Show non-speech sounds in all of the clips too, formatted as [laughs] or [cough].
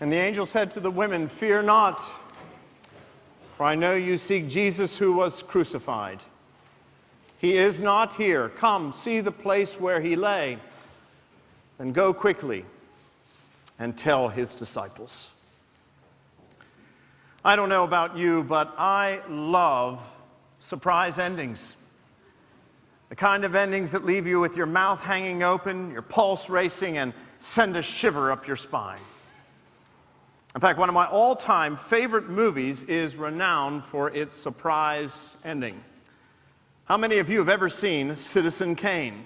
And the angel said to the women, Fear not, for I know you seek Jesus who was crucified. He is not here. Come, see the place where he lay, and go quickly and tell his disciples. I don't know about you, but I love surprise endings. The kind of endings that leave you with your mouth hanging open, your pulse racing, and send a shiver up your spine. In fact, one of my all time favorite movies is renowned for its surprise ending. How many of you have ever seen Citizen Kane?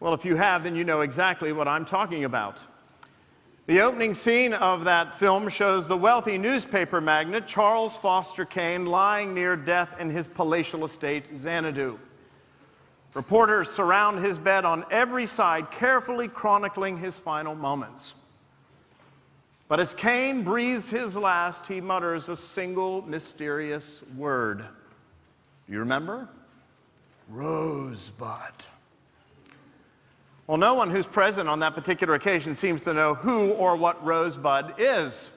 Well, if you have, then you know exactly what I'm talking about. The opening scene of that film shows the wealthy newspaper magnate Charles Foster Kane lying near death in his palatial estate, Xanadu. Reporters surround his bed on every side, carefully chronicling his final moments. But as Kane breathes his last, he mutters a single mysterious word. Do you remember? Rosebud. Well, no one who's present on that particular occasion seems to know who or what Rosebud is.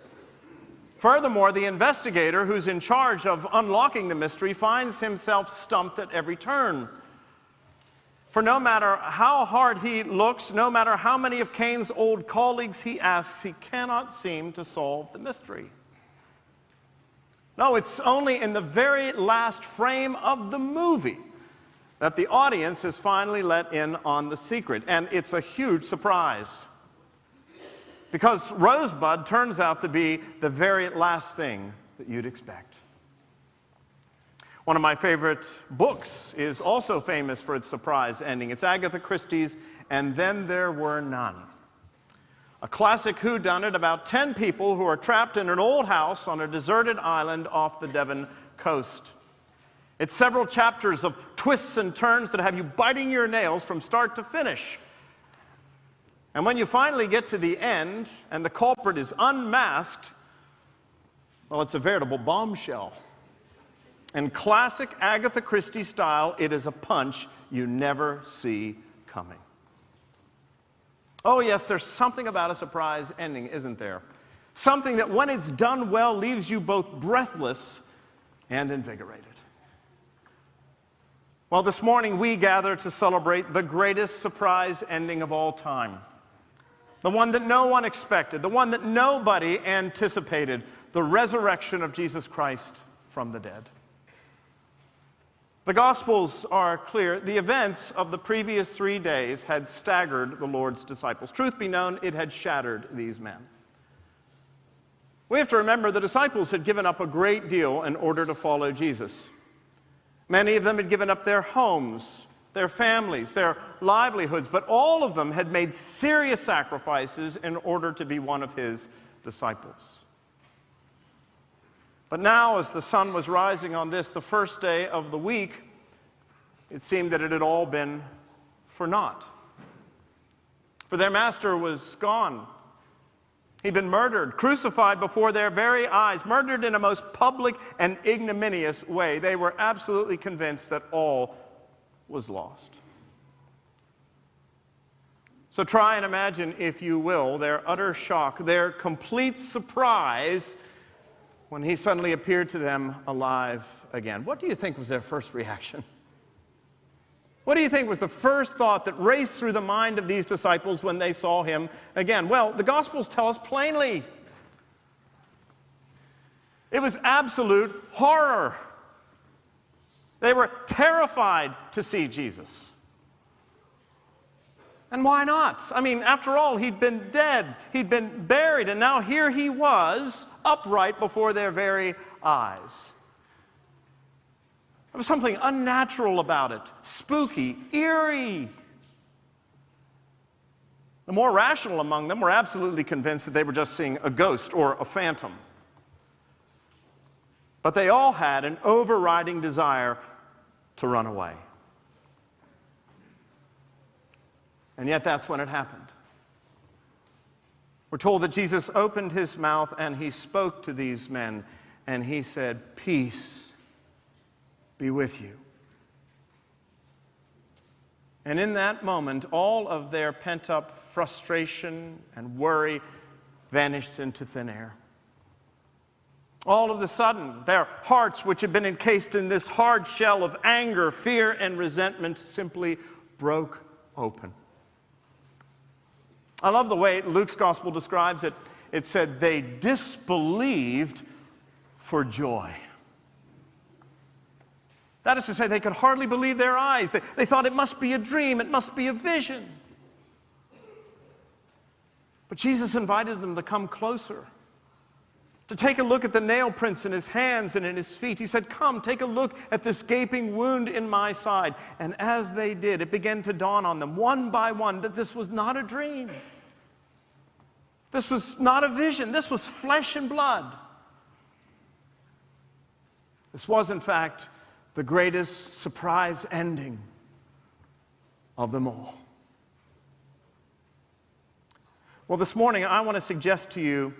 Furthermore, the investigator who's in charge of unlocking the mystery finds himself stumped at every turn. For no matter how hard he looks, no matter how many of Kane's old colleagues he asks, he cannot seem to solve the mystery. No, it's only in the very last frame of the movie that the audience is finally let in on the secret. And it's a huge surprise. Because Rosebud turns out to be the very last thing that you'd expect. One of my favorite books is also famous for its surprise ending. It's Agatha Christie's And Then There Were None. A classic whodunit about 10 people who are trapped in an old house on a deserted island off the Devon coast. It's several chapters of twists and turns that have you biting your nails from start to finish. And when you finally get to the end and the culprit is unmasked, well, it's a veritable bombshell. In classic Agatha Christie style, it is a punch you never see coming. Oh, yes, there's something about a surprise ending, isn't there? Something that, when it's done well, leaves you both breathless and invigorated. Well, this morning we gather to celebrate the greatest surprise ending of all time. The one that no one expected, the one that nobody anticipated, the resurrection of Jesus Christ from the dead. The Gospels are clear. The events of the previous three days had staggered the Lord's disciples. Truth be known, it had shattered these men. We have to remember the disciples had given up a great deal in order to follow Jesus. Many of them had given up their homes, their families, their livelihoods, but all of them had made serious sacrifices in order to be one of his disciples. But now, as the sun was rising on this, the first day of the week, it seemed that it had all been for naught. For their master was gone. He'd been murdered, crucified before their very eyes, murdered in a most public and ignominious way. They were absolutely convinced that all was lost. So try and imagine, if you will, their utter shock, their complete surprise when he suddenly appeared to them alive again. What do you think was their first reaction? What do you think was the first thought that raced through the mind of these disciples when they saw him again? Well, the Gospels tell us plainly it was absolute horror. They were terrified to see Jesus. And why not? I mean, after all, he'd been dead, he'd been buried, and now here he was, upright before their very eyes. There was something unnatural about it, spooky, eerie. The more rational among them were absolutely convinced that they were just seeing a ghost or a phantom. But they all had an overriding desire to run away. And yet, that's when it happened. We're told that Jesus opened his mouth and he spoke to these men, and he said, Peace be with you. And in that moment, all of their pent up frustration and worry vanished into thin air. All of a sudden, their hearts, which had been encased in this hard shell of anger, fear, and resentment, simply broke open. I love the way Luke's gospel describes it. It said, they disbelieved for joy. That is to say, they could hardly believe their eyes. They, they thought it must be a dream, it must be a vision. But Jesus invited them to come closer, to take a look at the nail prints in his hands and in his feet. He said, Come, take a look at this gaping wound in my side. And as they did, it began to dawn on them, one by one, that this was not a dream. This was not a vision. This was flesh and blood. This was, in fact, the greatest surprise ending of them all. Well, this morning I want to suggest to you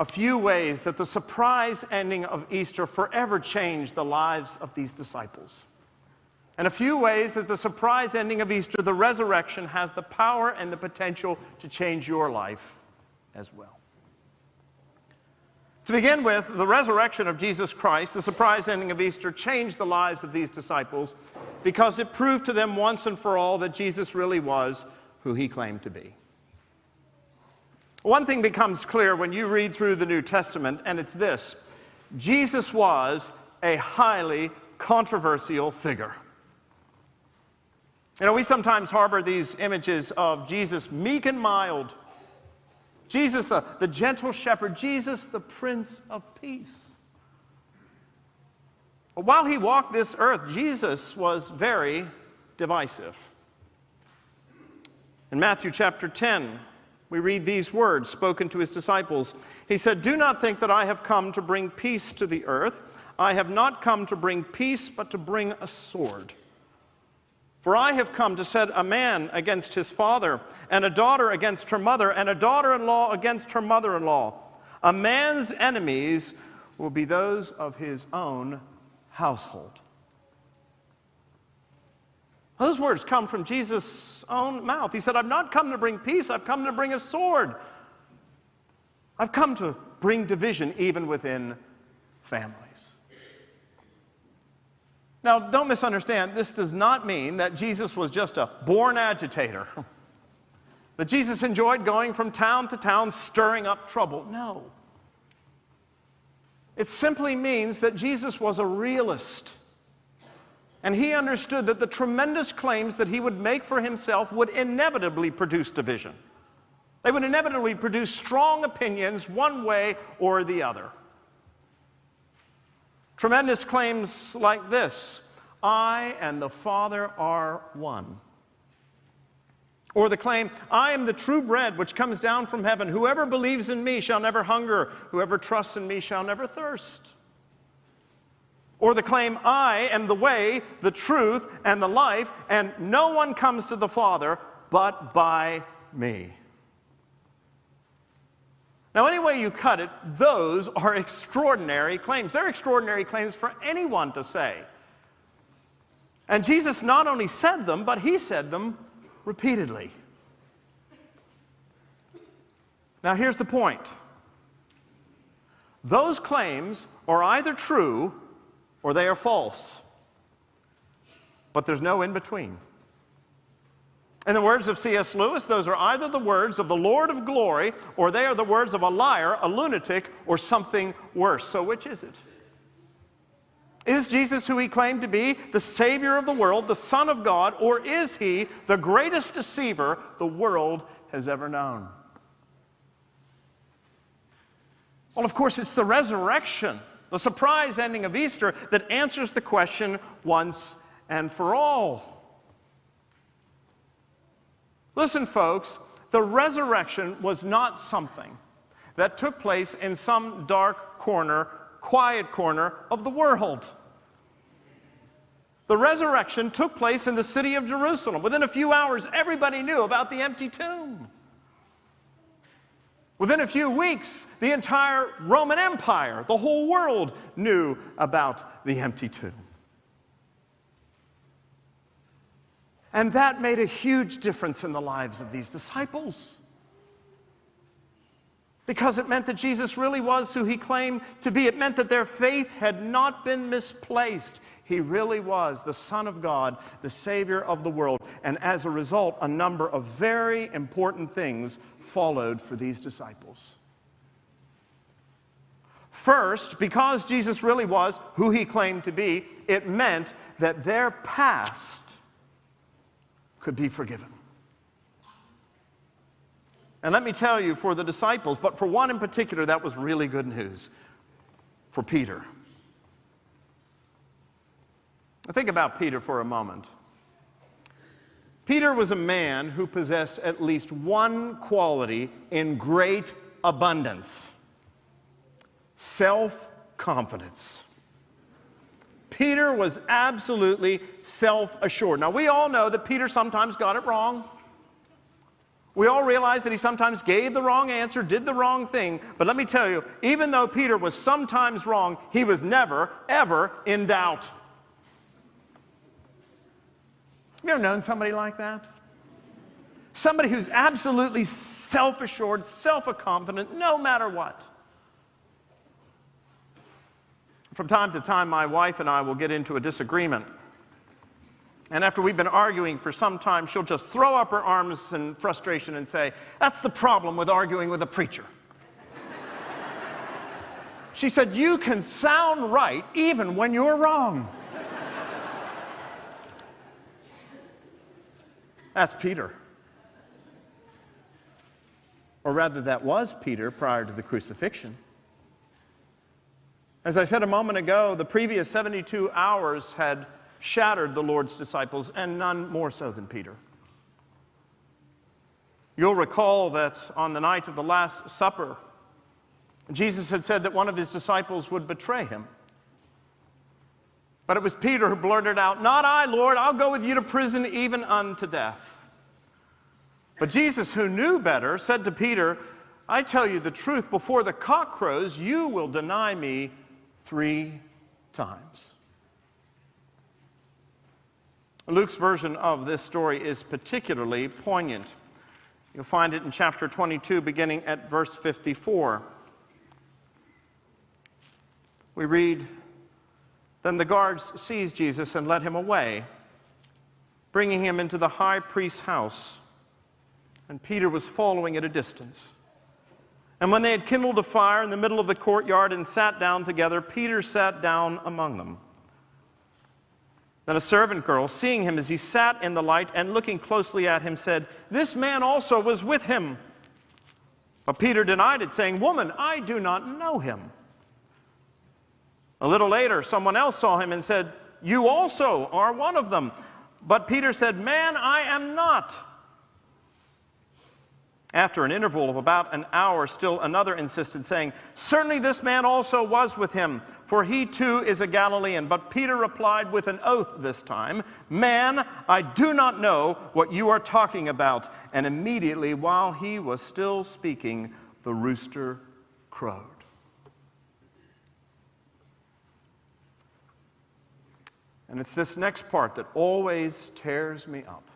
a few ways that the surprise ending of Easter forever changed the lives of these disciples. And a few ways that the surprise ending of Easter, the resurrection, has the power and the potential to change your life as well. To begin with, the resurrection of Jesus Christ, the surprise ending of Easter, changed the lives of these disciples because it proved to them once and for all that Jesus really was who he claimed to be. One thing becomes clear when you read through the New Testament, and it's this Jesus was a highly controversial figure. You know, we sometimes harbor these images of Jesus meek and mild, Jesus the, the gentle shepherd, Jesus the Prince of Peace. While he walked this earth, Jesus was very divisive. In Matthew chapter 10, we read these words spoken to his disciples. He said, Do not think that I have come to bring peace to the earth. I have not come to bring peace, but to bring a sword. For I have come to set a man against his father, and a daughter against her mother, and a daughter in law against her mother in law. A man's enemies will be those of his own household. Those words come from Jesus' own mouth. He said, I've not come to bring peace, I've come to bring a sword. I've come to bring division even within families. Now, don't misunderstand, this does not mean that Jesus was just a born agitator, [laughs] that Jesus enjoyed going from town to town stirring up trouble. No. It simply means that Jesus was a realist. And he understood that the tremendous claims that he would make for himself would inevitably produce division. They would inevitably produce strong opinions one way or the other. Tremendous claims like this I and the Father are one. Or the claim, I am the true bread which comes down from heaven. Whoever believes in me shall never hunger. Whoever trusts in me shall never thirst. Or the claim, I am the way, the truth, and the life, and no one comes to the Father but by me. Now, any way you cut it, those are extraordinary claims. They're extraordinary claims for anyone to say. And Jesus not only said them, but he said them repeatedly. Now, here's the point those claims are either true or they are false. But there's no in between. In the words of C.S. Lewis, those are either the words of the Lord of glory or they are the words of a liar, a lunatic, or something worse. So, which is it? Is Jesus who he claimed to be, the Savior of the world, the Son of God, or is he the greatest deceiver the world has ever known? Well, of course, it's the resurrection the surprise ending of Easter that answers the question once and for all. Listen, folks, the resurrection was not something that took place in some dark corner, quiet corner of the world. The resurrection took place in the city of Jerusalem. Within a few hours, everybody knew about the empty tomb. Within a few weeks, the entire Roman Empire, the whole world, knew about the empty tomb. And that made a huge difference in the lives of these disciples. because it meant that Jesus really was who he claimed to be. It meant that their faith had not been misplaced. He really was the Son of God, the Savior of the world. And as a result, a number of very important things followed for these disciples. First, because Jesus really was who he claimed to be, it meant that their past could be forgiven. And let me tell you, for the disciples, but for one in particular, that was really good news for Peter. Think about Peter for a moment. Peter was a man who possessed at least one quality in great abundance self confidence. Peter was absolutely self assured. Now, we all know that Peter sometimes got it wrong. We all realize that he sometimes gave the wrong answer, did the wrong thing. But let me tell you, even though Peter was sometimes wrong, he was never, ever in doubt. You ever known somebody like that? Somebody who's absolutely self assured, self confident, no matter what. From time to time, my wife and I will get into a disagreement. And after we've been arguing for some time, she'll just throw up her arms in frustration and say, That's the problem with arguing with a preacher. she said, You can sound right even when you're wrong. That's Peter. Or rather, that was Peter prior to the crucifixion. As I said a moment ago, the previous 72 hours had shattered the Lord's disciples, and none more so than Peter. You'll recall that on the night of the Last Supper, Jesus had said that one of his disciples would betray him. But it was Peter who blurted out, Not I, Lord, I'll go with you to prison even unto death. But Jesus, who knew better, said to Peter, I tell you the truth, before the cock crows, you will deny me three times. Luke's version of this story is particularly poignant. You'll find it in chapter 22, beginning at verse 54. We read Then the guards seized Jesus and led him away, bringing him into the high priest's house. And Peter was following at a distance. And when they had kindled a fire in the middle of the courtyard and sat down together, Peter sat down among them. Then a servant girl, seeing him as he sat in the light and looking closely at him, said, This man also was with him. But Peter denied it, saying, Woman, I do not know him. A little later, someone else saw him and said, You also are one of them. But Peter said, Man, I am not. After an interval of about an hour, still another insisted, saying, Certainly this man also was with him for he too is a Galilean. But Peter replied with an oath this time, Man, I do not know what you are talking about. And immediately, while he was still speaking, the rooster crowed. And it's this next part that always tears me up.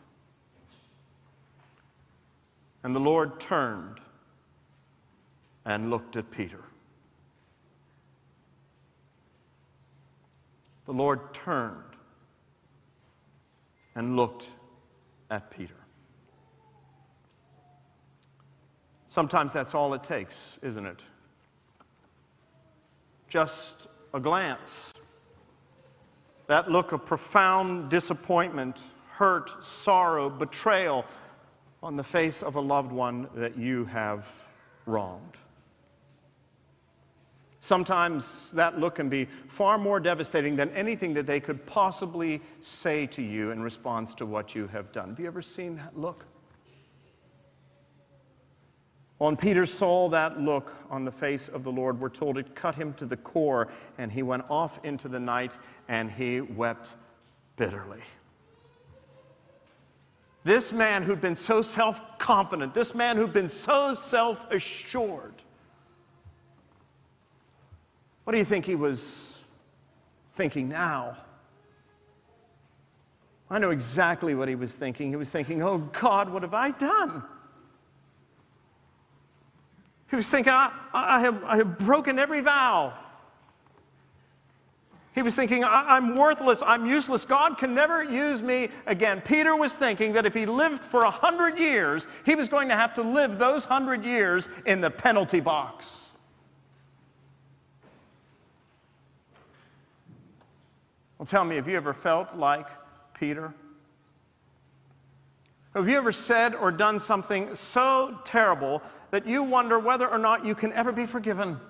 And the Lord turned and looked at Peter. the Lord turned and looked at Peter. Sometimes that's all it takes, isn't it? Just a glance. That look of profound disappointment, hurt, sorrow, betrayal on the face of a loved one that you have wronged. Sometimes that look can be far more devastating than anything that they could possibly say to you in response to what you have done. Have you ever seen that look? When Peter saw that look on the face of the Lord, we're told it cut him to the core, and he went off into the night and he wept bitterly. This man who'd been so self confident, this man who'd been so self assured, what do you think he was thinking now? I know exactly what he was thinking. He was thinking, oh God, what have I done? He was thinking, I, I, have, I have broken every vow. He was thinking, I'm worthless, I'm useless, God can never use me again. Peter was thinking that if he lived for a hundred years, he was going to have to live those hundred years in the penalty box. Well, tell me, have you ever felt like Peter? Have you ever said or done something so terrible that you wonder whether or not you can ever be forgiven?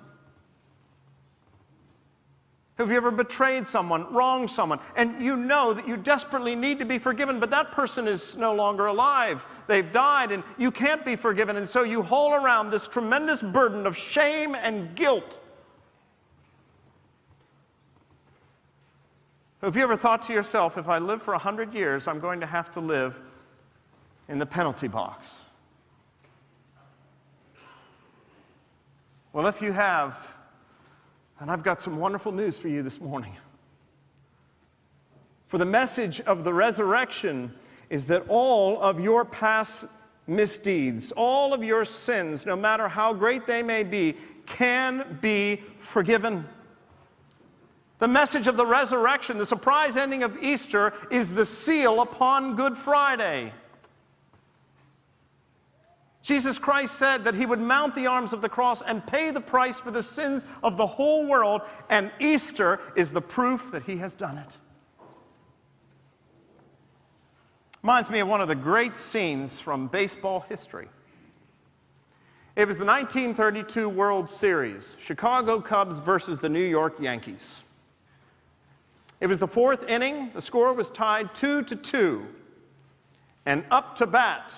Have you ever betrayed someone, wronged someone, and you know that you desperately need to be forgiven, but that person is no longer alive? They've died, and you can't be forgiven, and so you haul around this tremendous burden of shame and guilt Have you ever thought to yourself, if I live for 100 years, I'm going to have to live in the penalty box? Well, if you have, and I've got some wonderful news for you this morning. For the message of the resurrection is that all of your past misdeeds, all of your sins, no matter how great they may be, can be forgiven. The message of the resurrection, the surprise ending of Easter, is the seal upon Good Friday. Jesus Christ said that he would mount the arms of the cross and pay the price for the sins of the whole world, and Easter is the proof that he has done it. Reminds me of one of the great scenes from baseball history. It was the 1932 World Series, Chicago Cubs versus the New York Yankees. It was the fourth inning. The score was tied two to two. And up to bat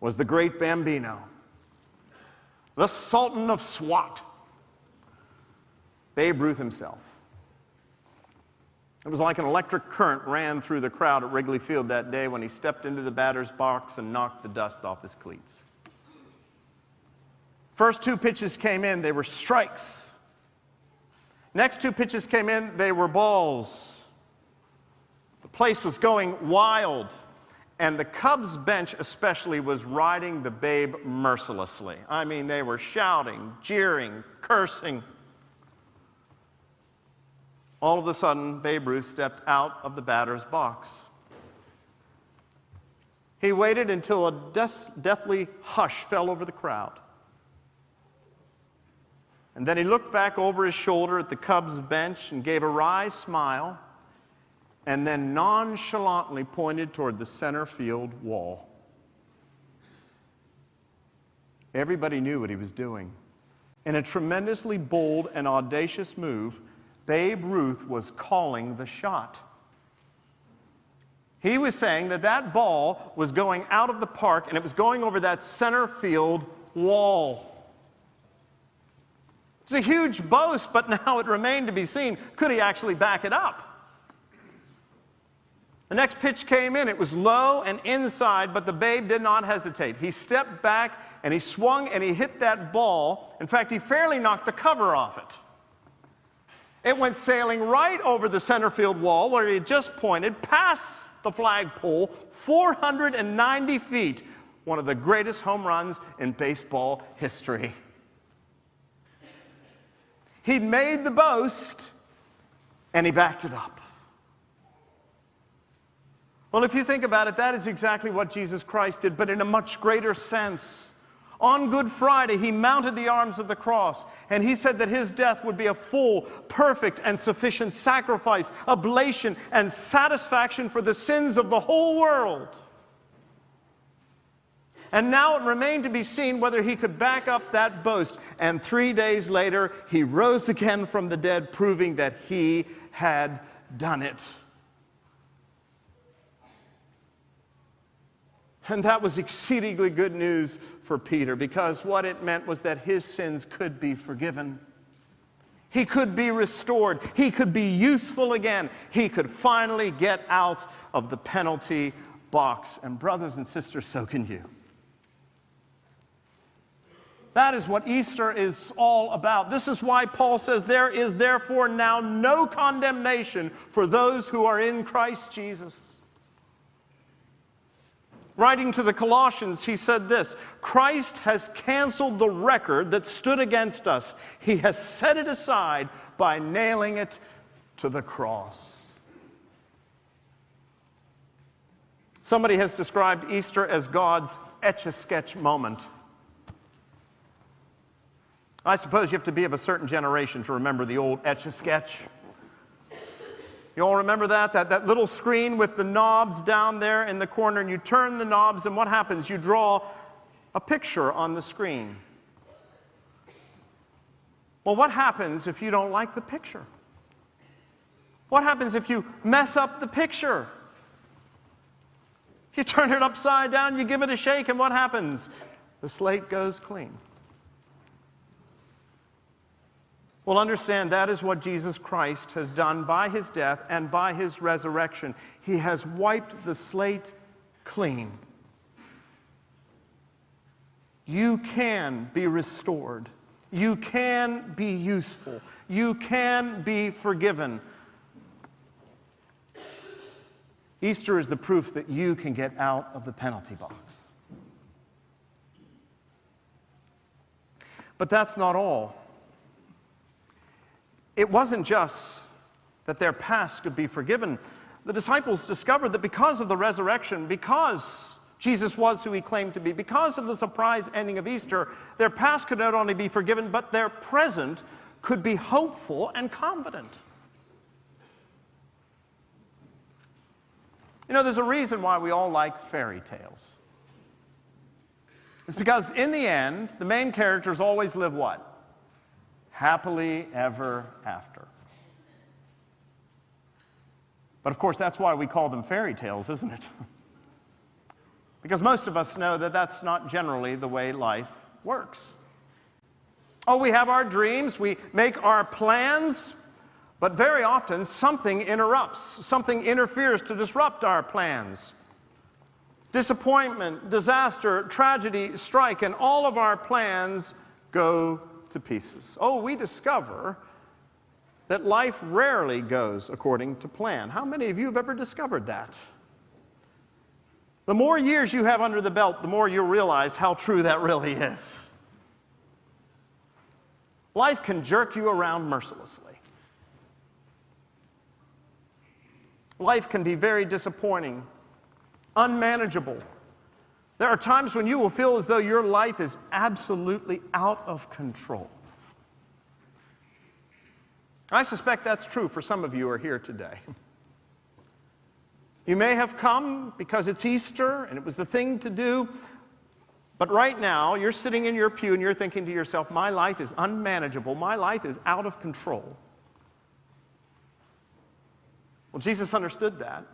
was the great Bambino, the Sultan of SWAT, Babe Ruth himself. It was like an electric current ran through the crowd at Wrigley Field that day when he stepped into the batter's box and knocked the dust off his cleats. First two pitches came in, they were strikes. Next two pitches came in, they were balls. The place was going wild. And the Cubs bench, especially, was riding the babe mercilessly. I mean, they were shouting, jeering, cursing. All of a sudden, Babe Ruth stepped out of the batter's box. He waited until a deathly hush fell over the crowd. And then he looked back over his shoulder at the Cubs bench and gave a wry smile, and then nonchalantly pointed toward the center field wall. Everybody knew what he was doing. In a tremendously bold and audacious move, Babe Ruth was calling the shot. He was saying that that ball was going out of the park and it was going over that center field wall. It's a huge boast, but [laughs] now it remained to be seen could he actually back it up? The next pitch came in. It was low and inside, but the babe did not hesitate. He stepped back and he swung and he hit that ball. In fact, he fairly knocked the cover off it. It went sailing right over the center field wall where he had just pointed, past the flagpole, 490 feet. One of the greatest home runs in baseball history. He'd made the boast and he backed it up. Well, if you think about it, that is exactly what Jesus Christ did, but in a much greater sense. On Good Friday, he mounted the arms of the cross, and he said that his death would be a full, perfect, and sufficient sacrifice, oblation, and satisfaction for the sins of the whole world. And now it remained to be seen whether he could back up that boast. And three days later, he rose again from the dead, proving that he had done it. And that was exceedingly good news for Peter because what it meant was that his sins could be forgiven. He could be restored. He could be useful again. He could finally get out of the penalty box. And, brothers and sisters, so can you. That is what Easter is all about. This is why Paul says, There is therefore now no condemnation for those who are in Christ Jesus. Writing to the Colossians, he said this Christ has canceled the record that stood against us. He has set it aside by nailing it to the cross. Somebody has described Easter as God's etch a sketch moment. I suppose you have to be of a certain generation to remember the old etch a sketch. You all remember that? that? That little screen with the knobs down there in the corner, and you turn the knobs, and what happens? You draw a picture on the screen. Well, what happens if you don't like the picture? What happens if you mess up the picture? You turn it upside down, you give it a shake, and what happens? The slate goes clean. Well, understand that is what Jesus Christ has done by his death and by his resurrection. He has wiped the slate clean. You can be restored. You can be useful. You can be forgiven. Easter is the proof that you can get out of the penalty box. But that's not all. It wasn't just that their past could be forgiven. The disciples discovered that because of the resurrection, because Jesus was who he claimed to be, because of the surprise ending of Easter, their past could not only be forgiven, but their present could be hopeful and confident. You know, there's a reason why we all like fairy tales. It's because in the end, the main characters always live what? Happily ever after. But of course, that's why we call them fairy tales, isn't it? [laughs] because most of us know that that's not generally the way life works. Oh, we have our dreams, we make our plans, but very often something interrupts, something interferes to disrupt our plans. Disappointment, disaster, tragedy strike, and all of our plans go to pieces. Oh, we discover that life rarely goes according to plan. How many of you have ever discovered that? The more years you have under the belt, the more you'll realize how true that really is. Life can jerk you around mercilessly. Life can be very disappointing, unmanageable. There are times when you will feel as though your life is absolutely out of control. I suspect that's true for some of you who are here today. You may have come because it's Easter and it was the thing to do, but right now you're sitting in your pew and you're thinking to yourself, my life is unmanageable, my life is out of control. Well, Jesus understood that.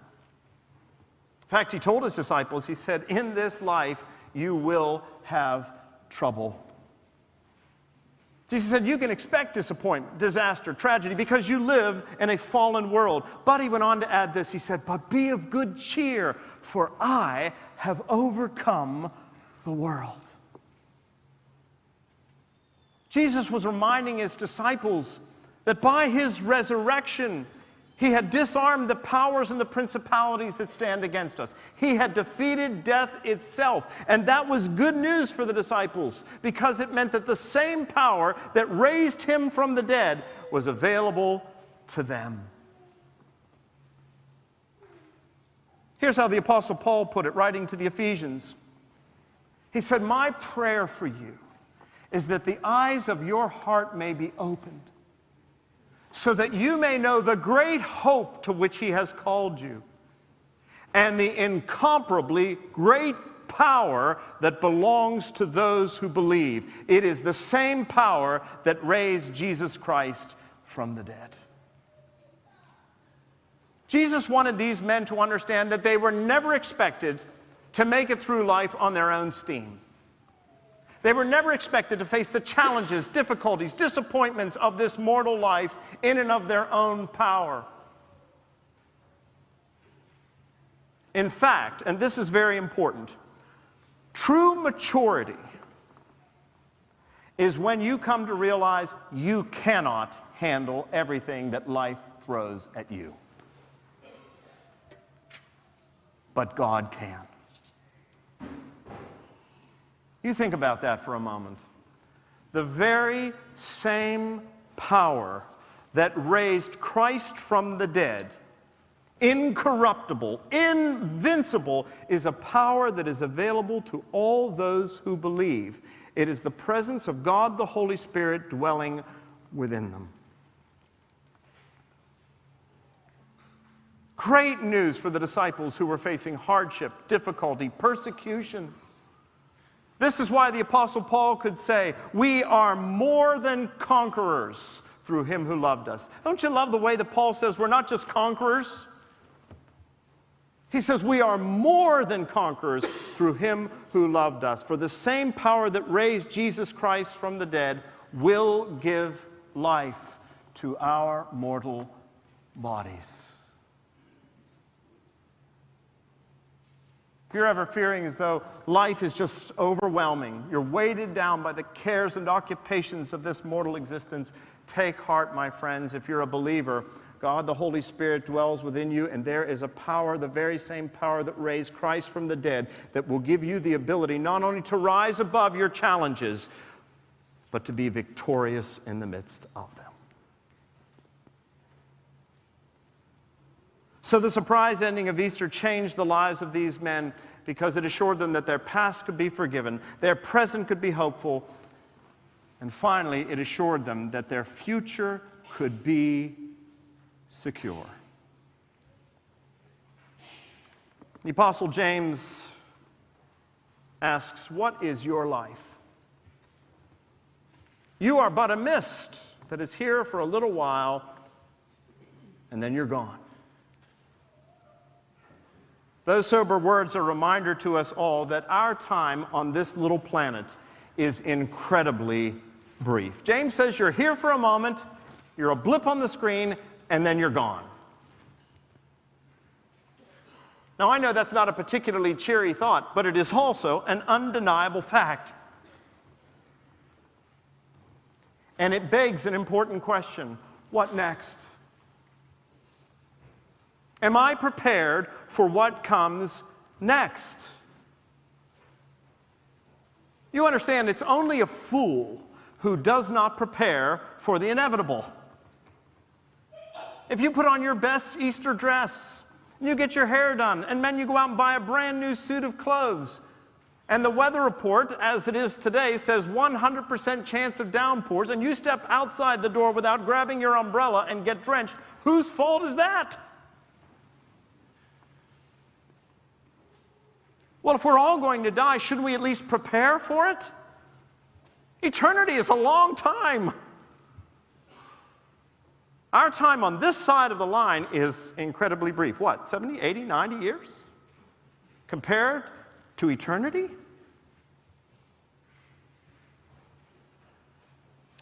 In fact, he told his disciples, he said, In this life you will have trouble. Jesus said, You can expect disappointment, disaster, tragedy, because you live in a fallen world. But he went on to add this He said, But be of good cheer, for I have overcome the world. Jesus was reminding his disciples that by his resurrection, he had disarmed the powers and the principalities that stand against us. He had defeated death itself. And that was good news for the disciples because it meant that the same power that raised him from the dead was available to them. Here's how the Apostle Paul put it, writing to the Ephesians. He said, My prayer for you is that the eyes of your heart may be opened so that you may know the great hope to which he has called you and the incomparably great power that belongs to those who believe. It is the same power that raised Jesus Christ from the dead. Jesus wanted these men to understand that they were never expected to make it through life on their own steam. They were never expected to face the challenges, difficulties, disappointments of this mortal life in and of their own power. In fact, and this is very important, true maturity is when you come to realize you cannot handle everything that life throws at you. But God can. You think about that for a moment. The very same power that raised Christ from the dead, incorruptible, invincible, is a power that is available to all those who believe. It is the presence of God the Holy Spirit dwelling within them. Great news for the disciples who were facing hardship, difficulty, persecution. This is why the Apostle Paul could say, We are more than conquerors through him who loved us. Don't you love the way that Paul says we're not just conquerors? He says, We are more than conquerors through him who loved us. For the same power that raised Jesus Christ from the dead will give life to our mortal bodies. You're ever fearing as though life is just overwhelming, you're weighted down by the cares and occupations of this mortal existence, take heart, my friends. If you're a believer, God, the Holy Spirit, dwells within you, and there is a power, the very same power that raised Christ from the dead, that will give you the ability not only to rise above your challenges, but to be victorious in the midst of them. So the surprise ending of Easter changed the lives of these men because it assured them that their past could be forgiven, their present could be hopeful, and finally, it assured them that their future could be secure. The Apostle James asks, What is your life? You are but a mist that is here for a little while, and then you're gone. Those sober words are a reminder to us all that our time on this little planet is incredibly brief. James says you're here for a moment, you're a blip on the screen, and then you're gone. Now, I know that's not a particularly cheery thought, but it is also an undeniable fact. And it begs an important question what next? Am I prepared for what comes next? You understand, it's only a fool who does not prepare for the inevitable. If you put on your best Easter dress, you get your hair done, and then you go out and buy a brand new suit of clothes, and the weather report, as it is today, says 100% chance of downpours, and you step outside the door without grabbing your umbrella and get drenched, whose fault is that? Well, if we're all going to die, shouldn't we at least prepare for it? Eternity is a long time. Our time on this side of the line is incredibly brief. What, 70, 80, 90 years? Compared to eternity?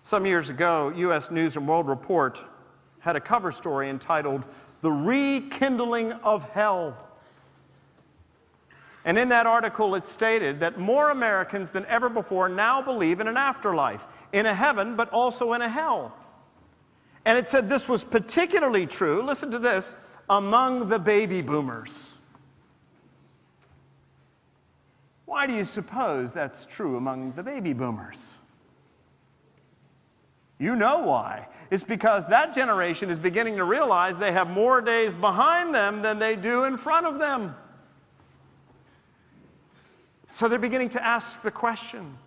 Some years ago, U.S. News and World Report had a cover story entitled The Rekindling of Hell. And in that article, it stated that more Americans than ever before now believe in an afterlife, in a heaven, but also in a hell. And it said this was particularly true, listen to this, among the baby boomers. Why do you suppose that's true among the baby boomers? You know why. It's because that generation is beginning to realize they have more days behind them than they do in front of them. So they're beginning to ask the question.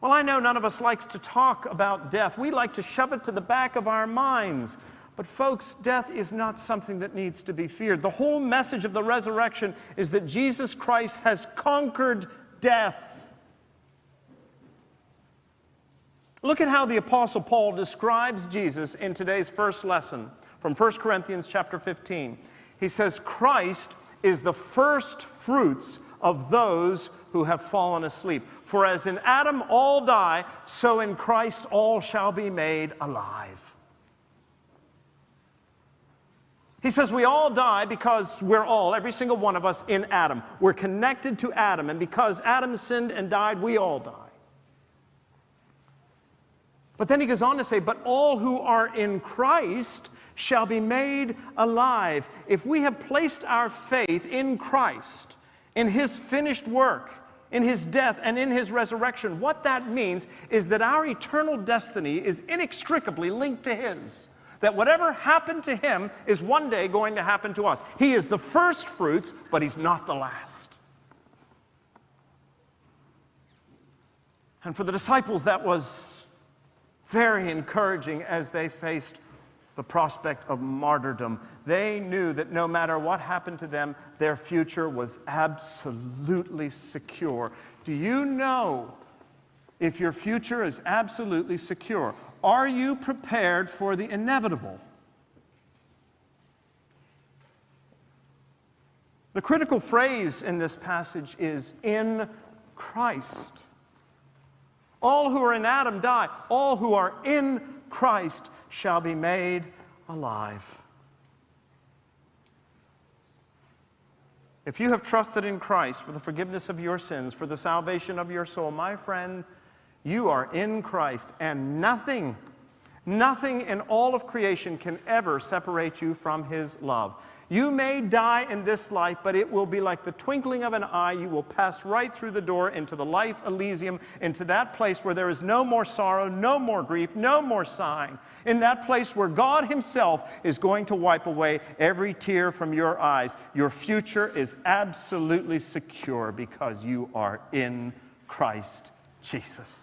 Well, I know none of us likes to talk about death. We like to shove it to the back of our minds. But, folks, death is not something that needs to be feared. The whole message of the resurrection is that Jesus Christ has conquered death. Look at how the apostle Paul describes Jesus in today's first lesson from 1 Corinthians chapter 15. He says Christ is the first fruits of those who have fallen asleep. For as in Adam all die, so in Christ all shall be made alive. He says we all die because we're all, every single one of us, in Adam. We're connected to Adam, and because Adam sinned and died, we all die. But then he goes on to say, But all who are in Christ shall be made alive. If we have placed our faith in Christ, in his finished work, in his death, and in his resurrection, what that means is that our eternal destiny is inextricably linked to his. That whatever happened to him is one day going to happen to us. He is the first fruits, but he's not the last. And for the disciples, that was very encouraging as they faced the prospect of martyrdom. They knew that no matter what happened to them, their future was absolutely secure. Do you know if your future is absolutely secure? Are you prepared for the inevitable? The critical phrase in this passage is in Christ. All who are in Adam die. All who are in Christ shall be made alive. If you have trusted in Christ for the forgiveness of your sins, for the salvation of your soul, my friend, you are in Christ, and nothing, nothing in all of creation can ever separate you from His love. You may die in this life, but it will be like the twinkling of an eye. You will pass right through the door into the life Elysium, into that place where there is no more sorrow, no more grief, no more sighing. In that place where God Himself is going to wipe away every tear from your eyes. Your future is absolutely secure because you are in Christ Jesus.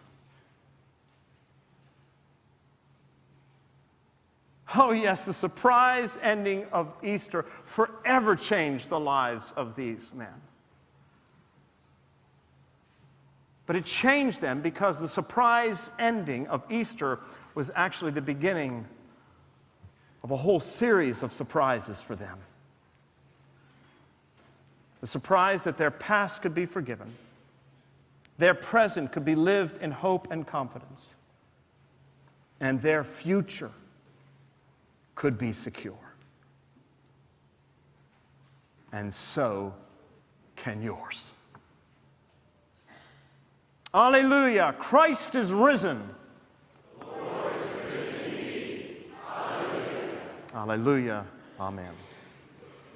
Oh, yes, the surprise ending of Easter forever changed the lives of these men. But it changed them because the surprise ending of Easter was actually the beginning of a whole series of surprises for them. The surprise that their past could be forgiven, their present could be lived in hope and confidence, and their future could be secure. And so can yours. Alleluia! Christ is risen. Is risen Alleluia. Amen.